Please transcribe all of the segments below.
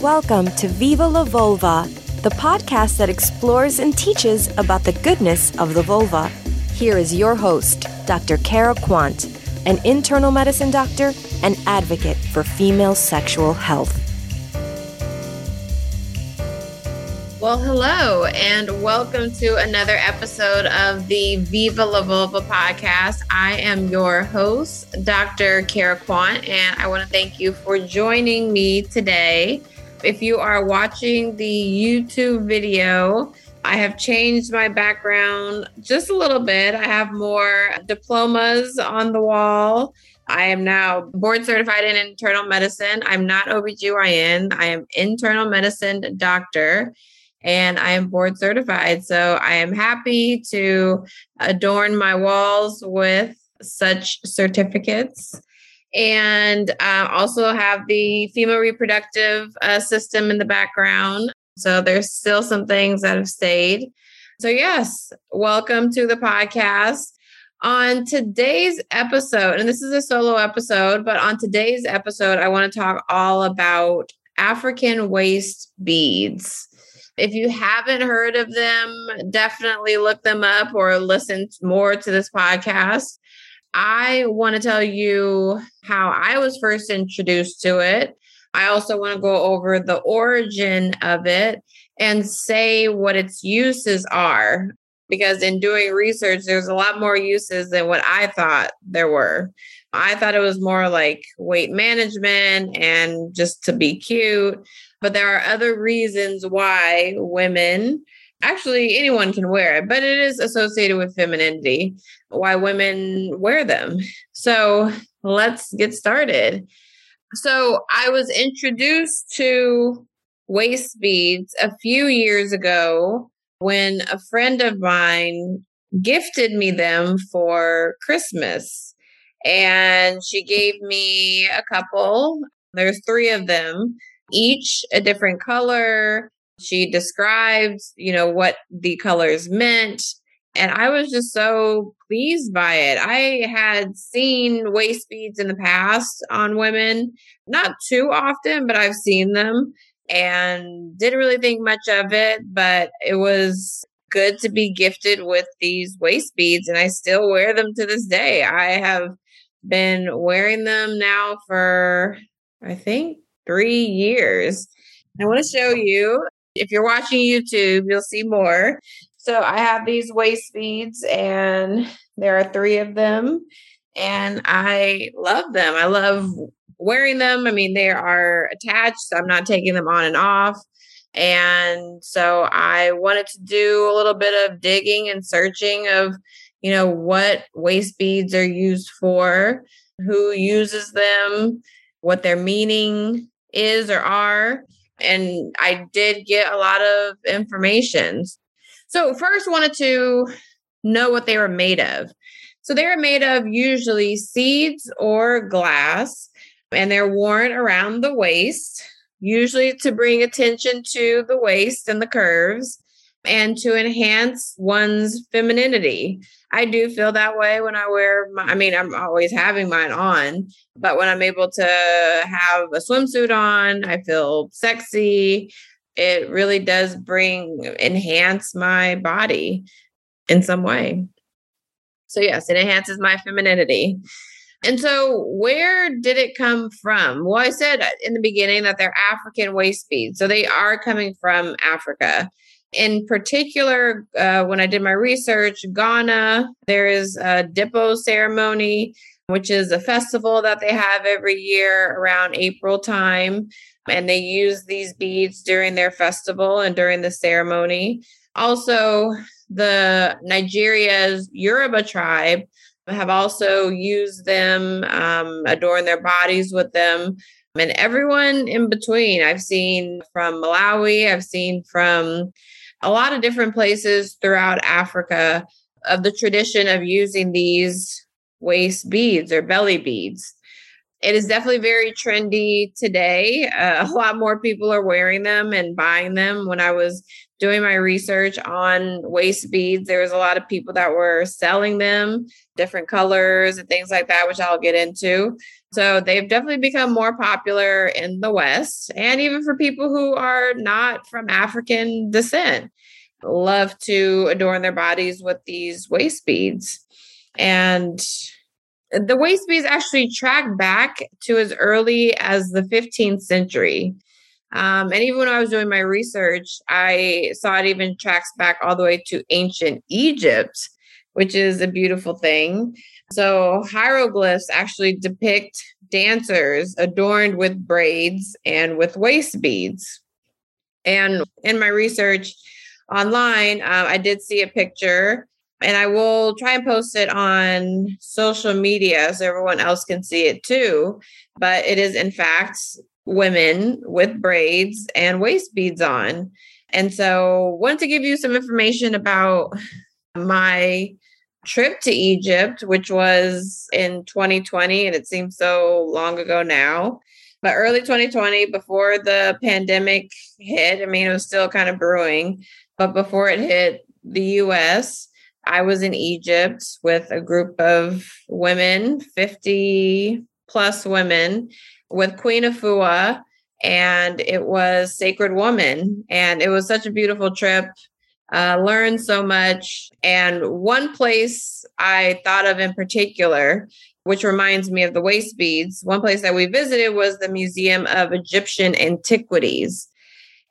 Welcome to Viva la Vulva, the podcast that explores and teaches about the goodness of the vulva. Here is your host, Dr. Cara Quant, an internal medicine doctor and advocate for female sexual health. Well, hello, and welcome to another episode of the Viva La Vulva podcast. I am your host, Dr. Cara Quant, and I want to thank you for joining me today. If you are watching the YouTube video, I have changed my background just a little bit. I have more diplomas on the wall. I am now board certified in internal medicine. I'm not OBGYN. I am internal medicine doctor and I am board certified. So I am happy to adorn my walls with such certificates and uh, also have the female reproductive uh, system in the background. So there's still some things that have stayed. So, yes, welcome to the podcast. On today's episode, and this is a solo episode, but on today's episode, I want to talk all about African waist beads. If you haven't heard of them, definitely look them up or listen more to this podcast. I want to tell you how I was first introduced to it. I also want to go over the origin of it and say what its uses are. Because in doing research, there's a lot more uses than what I thought there were. I thought it was more like weight management and just to be cute. But there are other reasons why women actually anyone can wear it, but it is associated with femininity, why women wear them. So let's get started. So I was introduced to waist beads a few years ago when a friend of mine gifted me them for Christmas. And she gave me a couple. There's three of them, each a different color. She described, you know, what the colors meant. And I was just so pleased by it. I had seen waist beads in the past on women, not too often, but I've seen them and didn't really think much of it. But it was good to be gifted with these waist beads, and I still wear them to this day. I have been wearing them now for, I think, three years. I want to show you if you're watching YouTube, you'll see more. So I have these waist beads, and there are three of them, and I love them. I love wearing them. I mean, they are attached. So I'm not taking them on and off. And so I wanted to do a little bit of digging and searching of, you know, what waist beads are used for, who uses them, what their meaning is or are and I did get a lot of information. So first wanted to know what they were made of. So they are made of usually seeds or glass and they're worn around the waist, usually to bring attention to the waist and the curves and to enhance one's femininity. I do feel that way when I wear my, I mean, I'm always having mine on, but when I'm able to have a swimsuit on, I feel sexy. It really does bring, enhance my body in some way. So, yes, it enhances my femininity. And so, where did it come from? Well, I said in the beginning that they're African waist beads. So, they are coming from Africa. In particular, uh, when I did my research, Ghana, there is a Dipo ceremony, which is a festival that they have every year around April time. And they use these beads during their festival and during the ceremony. Also, the Nigeria's Yoruba tribe have also used them, um, adorn their bodies with them, and everyone in between. I've seen from Malawi, I've seen from a lot of different places throughout Africa of the tradition of using these waist beads or belly beads. It is definitely very trendy today. Uh, a lot more people are wearing them and buying them. When I was doing my research on waist beads, there was a lot of people that were selling them, different colors and things like that, which I'll get into. So they've definitely become more popular in the West and even for people who are not from African descent. Love to adorn their bodies with these waist beads. And the waist beads actually track back to as early as the 15th century. Um, and even when I was doing my research, I saw it even tracks back all the way to ancient Egypt, which is a beautiful thing. So hieroglyphs actually depict dancers adorned with braids and with waist beads. And in my research online, uh, I did see a picture, and I will try and post it on social media so everyone else can see it too. But it is, in fact, women with braids and waist beads on. And so, wanted to give you some information about my trip to Egypt, which was in 2020, and it seems so long ago now. But early 2020, before the pandemic hit, I mean, it was still kind of brewing, but before it hit the US, I was in Egypt with a group of women, 50 plus women, with Queen Afua, and it was Sacred Woman. And it was such a beautiful trip uh, learned so much. And one place I thought of in particular, which reminds me of the waist beads, one place that we visited was the Museum of Egyptian Antiquities.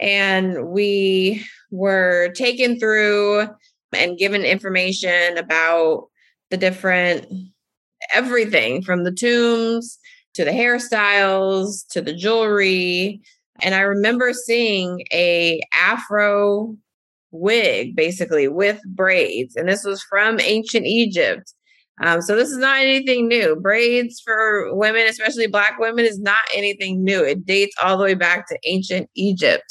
And we were taken through and given information about the different everything from the tombs to the hairstyles to the jewelry and i remember seeing a afro wig, basically with braids. And this was from ancient Egypt. Um, so this is not anything new. Braids for women, especially Black women, is not anything new. It dates all the way back to ancient Egypt.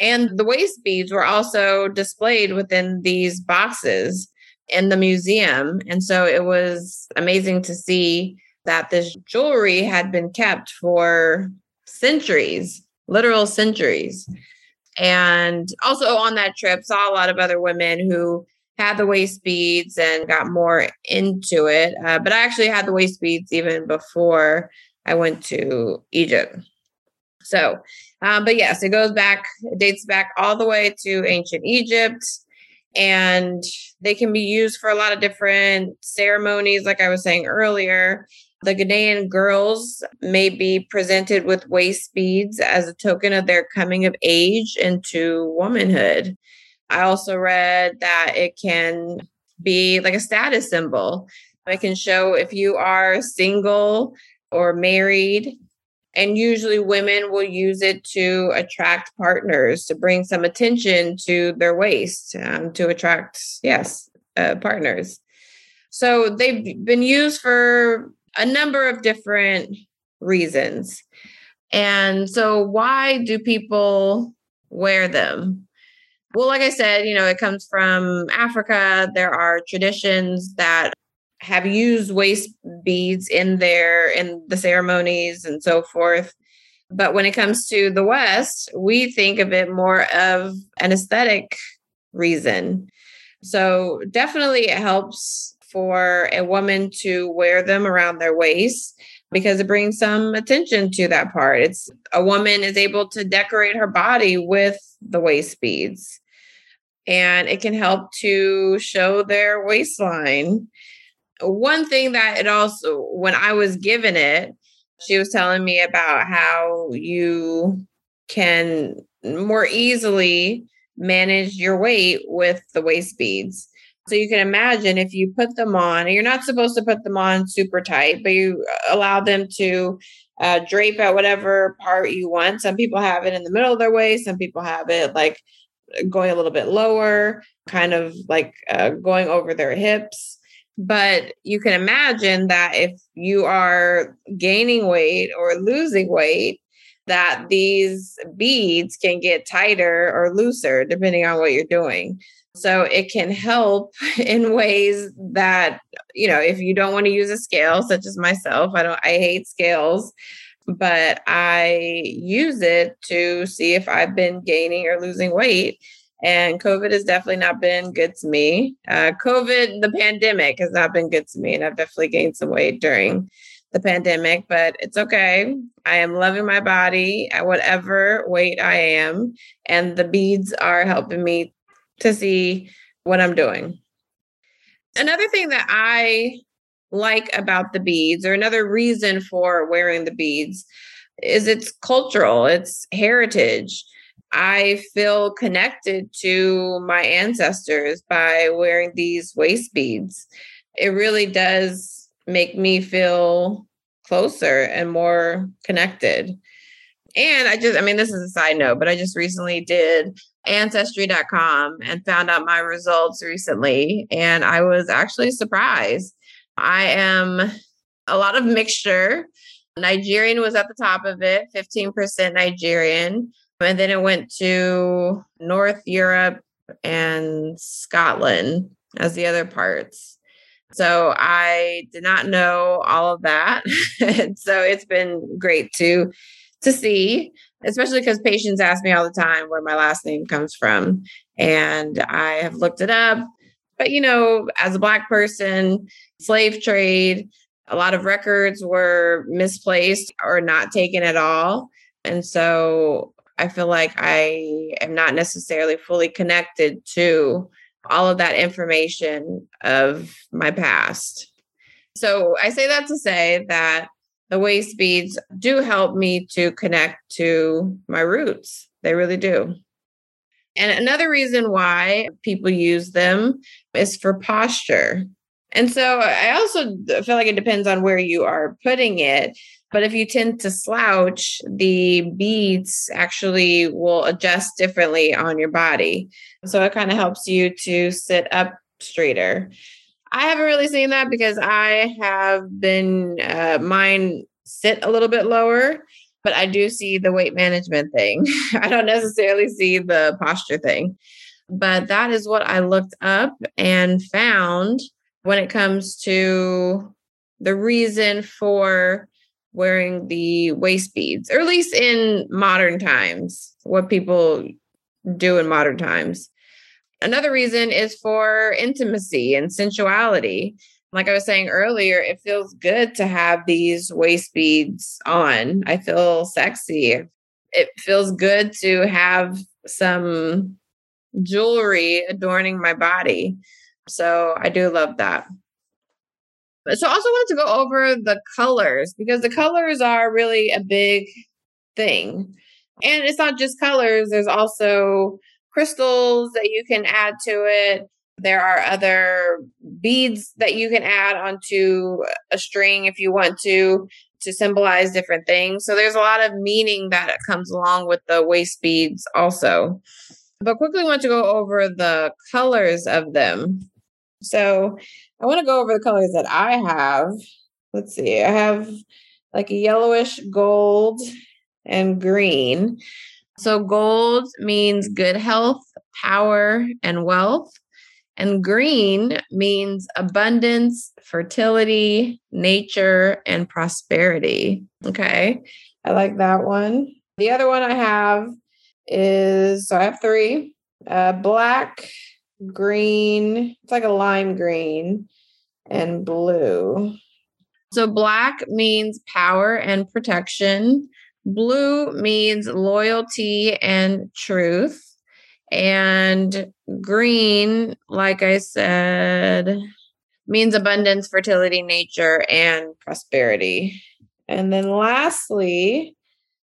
And the waist beads were also displayed within these boxes in the museum. And so it was amazing to see that this jewelry had been kept for centuries, literal centuries. And also on that trip, saw a lot of other women who had the waist beads and got more into it. Uh, but I actually had the waist beads even before I went to Egypt. So, um, but yes, it goes back, it dates back all the way to ancient Egypt. And they can be used for a lot of different ceremonies, like I was saying earlier. The Ghanaian girls may be presented with waist beads as a token of their coming of age into womanhood. I also read that it can be like a status symbol. It can show if you are single or married. And usually women will use it to attract partners, to bring some attention to their waist, um, to attract, yes, uh, partners. So they've been used for a number of different reasons. And so, why do people wear them? Well, like I said, you know, it comes from Africa. There are traditions that have used waist beads in there in the ceremonies and so forth. But when it comes to the West, we think of it more of an aesthetic reason. So definitely it helps for a woman to wear them around their waist because it brings some attention to that part. It's a woman is able to decorate her body with the waist beads and it can help to show their waistline. One thing that it also, when I was given it, she was telling me about how you can more easily manage your weight with the waist beads. So you can imagine if you put them on, you're not supposed to put them on super tight, but you allow them to uh, drape at whatever part you want. Some people have it in the middle of their waist, some people have it like going a little bit lower, kind of like uh, going over their hips. But you can imagine that if you are gaining weight or losing weight, that these beads can get tighter or looser depending on what you're doing. So it can help in ways that, you know, if you don't want to use a scale, such as myself, I don't, I hate scales, but I use it to see if I've been gaining or losing weight. And COVID has definitely not been good to me. Uh, COVID, the pandemic has not been good to me. And I've definitely gained some weight during the pandemic, but it's okay. I am loving my body at whatever weight I am. And the beads are helping me to see what I'm doing. Another thing that I like about the beads, or another reason for wearing the beads, is it's cultural, it's heritage. I feel connected to my ancestors by wearing these waist beads. It really does make me feel closer and more connected. And I just, I mean, this is a side note, but I just recently did ancestry.com and found out my results recently. And I was actually surprised. I am a lot of mixture. Nigerian was at the top of it, 15% Nigerian. And then it went to North Europe and Scotland as the other parts. So I did not know all of that. so it's been great to to see, especially because patients ask me all the time where my last name comes from. And I have looked it up. But you know, as a black person, slave trade, a lot of records were misplaced or not taken at all. And so I feel like I am not necessarily fully connected to all of that information of my past. So I say that to say that the waist beads do help me to connect to my roots. They really do. And another reason why people use them is for posture. And so I also feel like it depends on where you are putting it. But if you tend to slouch, the beads actually will adjust differently on your body. So it kind of helps you to sit up straighter. I haven't really seen that because I have been, uh, mine sit a little bit lower, but I do see the weight management thing. I don't necessarily see the posture thing. But that is what I looked up and found when it comes to the reason for wearing the waist beads, or at least in modern times, what people do in modern times. Another reason is for intimacy and sensuality. Like I was saying earlier, it feels good to have these waist beads on. I feel sexy. It feels good to have some jewelry adorning my body. So I do love that. So I also wanted to go over the colors because the colors are really a big thing. And it's not just colors, there's also crystals that you can add to it. There are other beads that you can add onto a string if you want to to symbolize different things. So there's a lot of meaning that comes along with the waist beads also. But quickly want to go over the colors of them. So I want to go over the colors that I have. Let's see. I have like a yellowish gold and green. So gold means good health, power, and wealth. And green means abundance, fertility, nature, and prosperity. Okay. I like that one. The other one I have is so I have three uh, black, green, it's like a lime green, and blue. So black means power and protection. Blue means loyalty and truth. And green, like I said, means abundance, fertility, nature, and prosperity. And then lastly,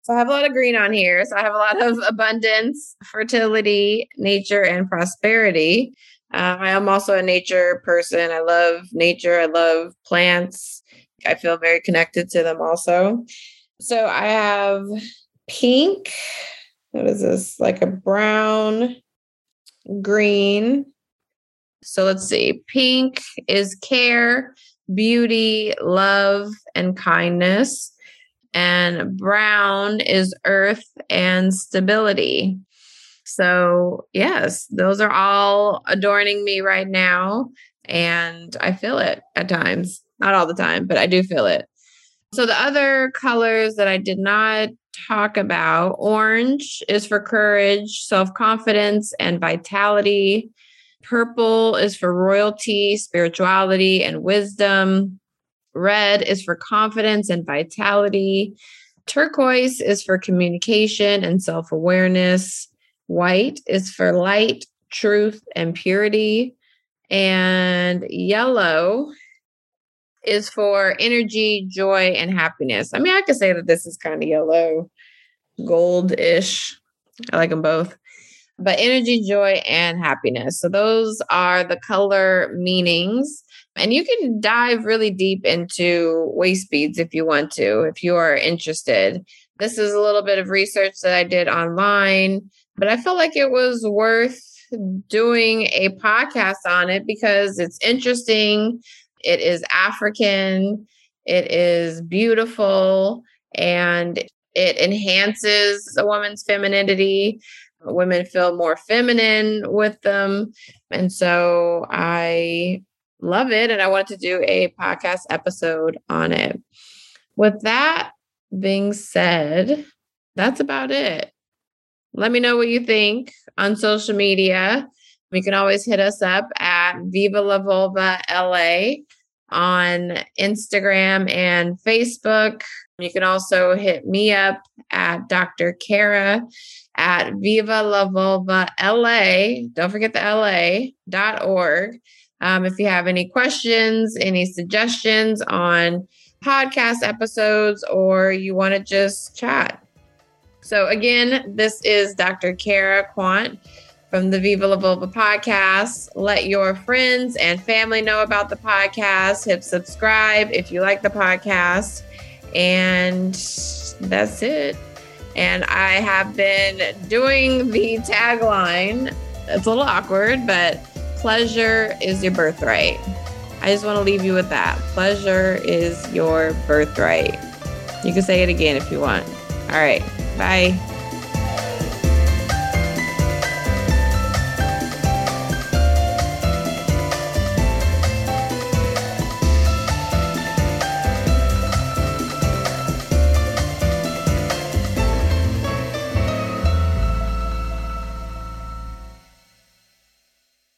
so I have a lot of green on here. So I have a lot of abundance, fertility, nature, and prosperity. Uh, I am also a nature person. I love nature. I love plants. I feel very connected to them also. So I have pink. What is this? Like a brown, green. So let's see. Pink is care, beauty, love, and kindness and brown is earth and stability. So, yes, those are all adorning me right now. And I feel it at times, not all the time, but I do feel it. So, the other colors that I did not talk about orange is for courage, self confidence, and vitality. Purple is for royalty, spirituality, and wisdom. Red is for confidence and vitality. Turquoise is for communication and self awareness. White is for light, truth, and purity. And yellow is for energy, joy, and happiness. I mean, I could say that this is kind of yellow, gold-ish. I like them both. But energy, joy, and happiness. So those are the color meanings. And you can dive really deep into waist beads if you want to, if you are interested. This is a little bit of research that I did online, but I felt like it was worth doing a podcast on it because it's interesting. It is African, it is beautiful, and it enhances a woman's femininity. Women feel more feminine with them. And so I love it. And I wanted to do a podcast episode on it. With that being said, that's about it. Let me know what you think on social media. You can always hit us up at Viva La Vulva LA on Instagram and Facebook. You can also hit me up at Dr. Cara at Viva La Vulva LA. Don't forget the LA dot org. Um, if you have any questions, any suggestions on podcast episodes, or you want to just chat. So, again, this is Dr. Cara Quant from the Viva La Vulva podcast. Let your friends and family know about the podcast. Hit subscribe if you like the podcast. And that's it. And I have been doing the tagline. It's a little awkward, but pleasure is your birthright. I just want to leave you with that. Pleasure is your birthright. You can say it again if you want. All right. Bye.